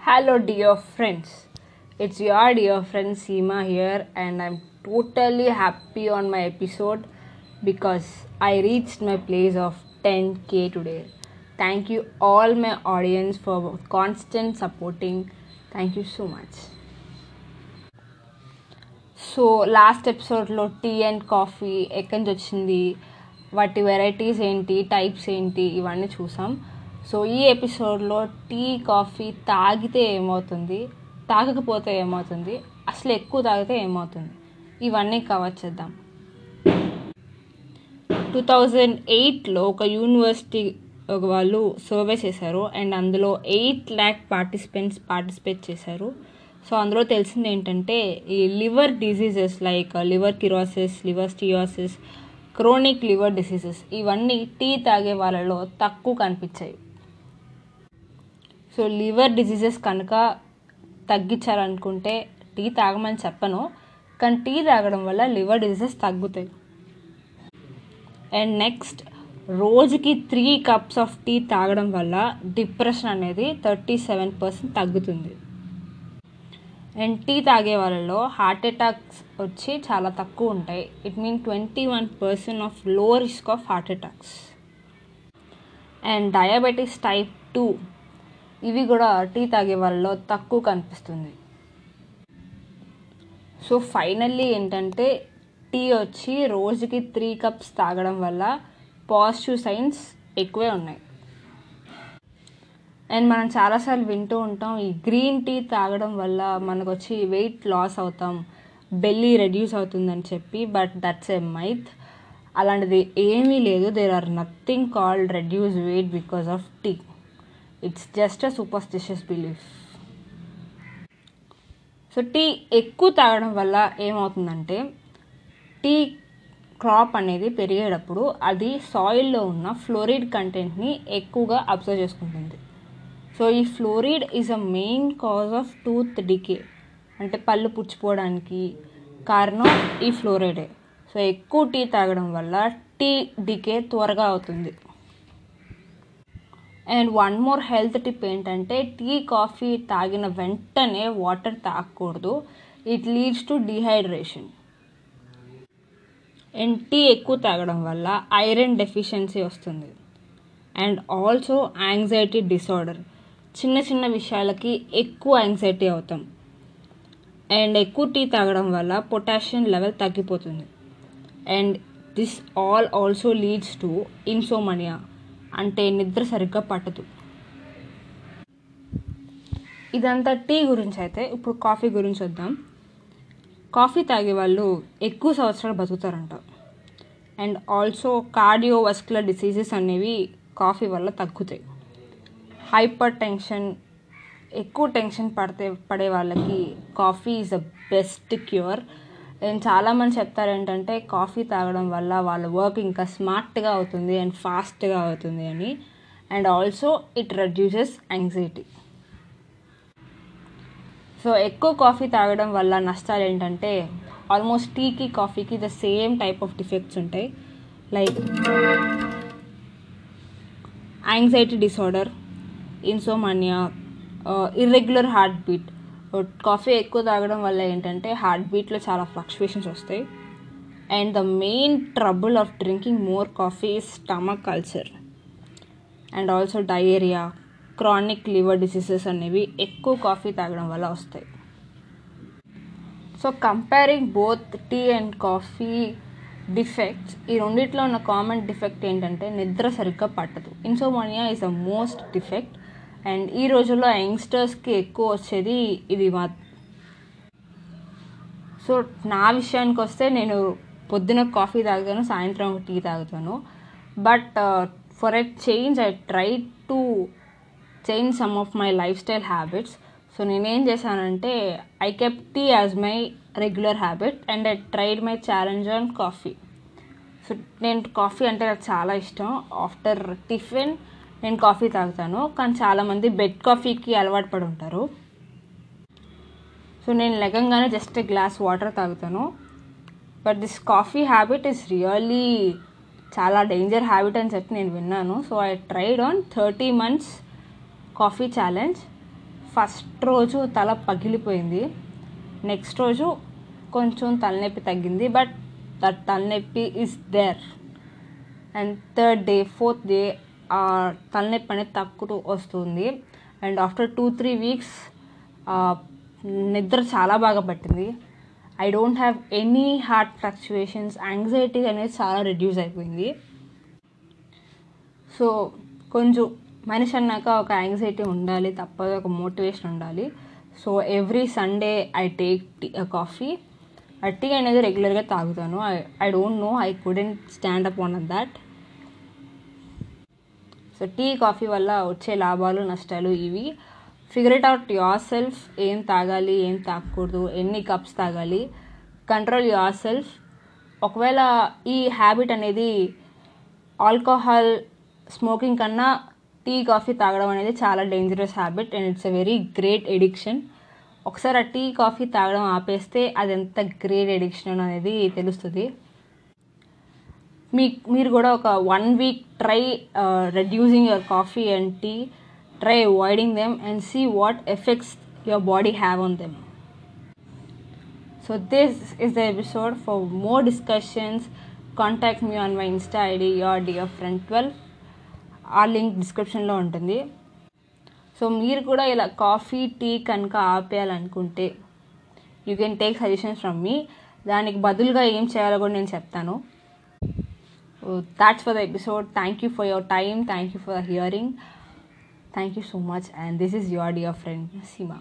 Hello, dear friends. It's your dear friend Seema here, and I'm totally happy on my episode because I reached my place of 10k today. Thank you, all my audience, for constant supporting. Thank you so much. So last ఎపిసోడ్లో tea and coffee ఎక్కడి నుంచి వచ్చింది వాటి varieties ఏంటి types ఏంటి ఇవన్నీ చూసాం so ఈ ఎపిసోడ్లో టీ కాఫీ తాగితే ఏమవుతుంది? తాగకపోతే ఏమవుతుంది? అసలు ఎక్కువ తాగితే ఏమవుతుంది? ఇవన్నీ కవర్ చేద్దాం. టూ థౌజండ్ ఎయిట్లో ఒక యూనివర్సిటీ వాళ్ళు సర్వే చేశారు అండ్ అందులో ఎయిట్ ల్యాక్ పార్టిసిపెంట్స్ పార్టిసిపేట్ చేశారు. సో అందులో తెలిసింది ఏంటంటే ఈ liver diseases like liver cirrhosis liver steatosis chronic liver diseases ఇవన్నీ టీ తాగే వాళ్ళలో తక్కువ కనిపించాయి. సో లివర్ డిసీజెస్ కనుక తగ్గించాలనుకుంటే టీ తాగమని చెప్పను కానీ టీ తాగడం వల్ల లివర్ డిసీజెస్ తగ్గుతాయి. అండ్ నెక్స్ట్ రోజుకి త్రీ కప్స్ ఆఫ్ టీ తాగడం వల్ల డిప్రెషన్ అనేది థర్టీ సెవెన్ పర్సెంట్ తగ్గుతుంది. అండ్ టీ తాగే వాళ్ళలో హార్ట్ అటాక్స్ వచ్చి చాలా తక్కువ ఉంటాయి. It mean twenty one percent of low risk of heart attacks. And diabetes type two ఇవి కూడా టీ తాగే వాళ్ళలో తక్కువ కనిపిస్తుంది. సో ఫైనల్లీ ఏంటంటే టీ వచ్చి రోజుకి త్రీ కప్స్ తాగడం వల్ల పాజిటివ్ సైన్స్ ఎక్కువే ఉన్నాయి. అండ్ మనం చాలాసార్లు వింటూ ఉంటాం ఈ గ్రీన్ టీ తాగడం వల్ల మనకు వచ్చి వెయిట్ లాస్ అవుతాం బెల్లీ రెడ్యూస్ అవుతుందని చెప్పి బట్ దట్స్ ఏ మైత్. అలాంటిది ఏమీ లేదు there are nothing called reduce weight because of tea. It's just a superstitious belief so tea ఎక్కువ తాగడం వల్ల ఏమవుతుందంటే టీ క్రాప్ అనేది పెరిగేటప్పుడు అది సాయిల్లో ఉన్న ఫ్లోరిడ్ కంటెంట్ని ఎక్కువగా అబ్జర్వ్ చేసుకుంటుంది. సో ఈ fluoride is a main cause of tooth decay అంటే పళ్ళు పుచ్చిపోవడానికి కారణం ఈ ఫ్లోరైడే సో ఎక్కువ టీ తాగడం వల్ల టీ డికే త్వరగా అవుతుంది. And one more health tip ఏంటంటే టీ కాఫీ తాగిన వెంటనే వాటర్ తాగకూడదు. It leads to dehydration and tea ఎక్కువ తాగడం వల్ల ఐరన్ డెఫిషియన్సీ వస్తుంది. అండ్ ఆల్సో యాంగ్జైటీ డిసార్డర్ చిన్న చిన్న విషయాలకి ఎక్కువ యాంగ్జైటీ అవుతాం. అండ్ ఎక్కువ టీ తాగడం వల్ల పొటాషియం లెవెల్ తగ్గిపోతుంది. And this all also leads to insomnia అంటే నిద్ర సరిగ్గా పట్టదు. ఇదంతా టీ గురించి అయితే ఇప్పుడు కాఫీ గురించి వద్దాం. కాఫీ తాగే వాళ్ళు ఎక్కువ సంవత్సరాలు బతుకుతారంట. అండ్ ఆల్సో కార్డియోవాస్కులర్ డిసీజెస్ అనేవి కాఫీ వల్ల తగ్గుతాయి. హైపర్ టెన్షన్ ఎక్కువ టెన్షన్ పడితే పడే వాళ్ళకి coffee is the best cure. And చాలామంది చెప్తారు ఏంటంటే కాఫీ తాగడం వల్ల వాళ్ళ వర్క్ ఇంకా స్మార్ట్గా అవుతుంది అండ్ ఫాస్ట్గా అవుతుంది అని. And also it reduces anxiety so ఎక్కువ కాఫీ తాగడం వల్ల నష్టాలు ఏంటంటే ఆల్మోస్ట్ టీకి కాఫీకి the same type of defects ఉంటాయి. Like anxiety disorder insomnia irregular heartbeat coffee ఎక్కువ తాగడం వల్ల ఏంటంటే హార్ట్ బీట్లో చాలా ఫ్లక్చువేషన్స్ వస్తాయి. And the main trouble of drinking more coffee stomach ulcer and also diarrhoea chronic liver diseases అనేవి ఎక్కువ కాఫీ తాగడం వల్ల వస్తాయి. So comparing both tea and coffee defects ఈ రెండిట్లో ఉన్న కామన్ డిఫెక్ట్ ఏంటంటే నిద్ర సరిగ్గా పట్టదు. Insomnia is the most defect and ఈ రోజుల్లో యంగ్స్టర్స్కి ఎక్కువ వచ్చేది ఇది మా సో నా విషయానికి వస్తే నేను పొద్దున కాఫీ తాగుతాను సాయంత్రం టీ తాగుతాను. But for a change I try to change some of my lifestyle habits. So నేనేం చేశానంటే I kept tea as my regular habit and I tried my challenge on coffee. So నేను coffee అంటే నాకు చాలా ఇష్టం. After tiffin నేను coffee తాగుతాను కానీ చాలామంది బెడ్ కాఫీకి అలవాటు పడి ఉంటారు. సో నేను లెగంగానే జస్ట్ గ్లాస్ వాటర్ తాగుతాను. But this coffee habit is really చాలా డేంజర్ హ్యాబిట్ అని చెప్పి నేను విన్నాను. So I tried on thirty months coffee challenge first రోజు తల పగిలిపోయింది. నెక్స్ట్ రోజు కొంచెం తలనొప్పి తగ్గింది బట్ దట్ తలనొప్పి is there and third day fourth day తలనొప్పి అనేది తక్కువ వస్తుంది. And after two three weeks నిద్ర చాలా బాగా పట్టింది. I don't have any heart fluctuations. Anxiety అనేది చాలా రెడ్యూస్ అయిపోయింది. సో కొంచెం మనిషి అన్నాక ఒక యాంగ్జైటీ ఉండాలి తప్పదు ఒక మోటివేషన్ ఉండాలి. So every Sunday I take tea coffee. ఆ టీ అనేది రెగ్యులర్గా తాగుతాను. I I don't know I couldn't stand up on that. So tea coffee వల్ల వచ్చే లాభాలు నష్టాలు ఇవి. Figure it out yourself ఏం తాగాలి ఏం తాగకూడదు ఎన్ని కప్స్ తాగాలి. కంట్రోల్ యువర్ సెల్ఫ్ ఒకవేళ ఈ హ్యాబిట్ అనేది ఆల్కహాల్ స్మోకింగ్ కన్నా టీ కాఫీ తాగడం అనేది చాలా dangerous habit and it's a very great addiction ఒకసారి ఆ టీ కాఫీ తాగడం ఆపేస్తే అది ఎంత గ్రేట్ ఎడిక్షన్ అనేది తెలుస్తుంది. మీ మీరు కూడా ఒక one week try reducing your coffee and tea try avoiding them and see what effects your body have on them so this is the episode for more discussions contact me on my insta ID your dear friend twelve ఆ link డిస్క్రిప్షన్లో ఉంటుంది. So మీరు కూడా ఇలా coffee tea కనుక ఆపేయాలనుకుంటే you can take suggestions from me దానికి బదులుగా ఏం చేయాలో కూడా నేను చెప్తాను. That's for the episode. Thank you for your time. Thank you for hearing. Thank you so much. And this is your dear friend sima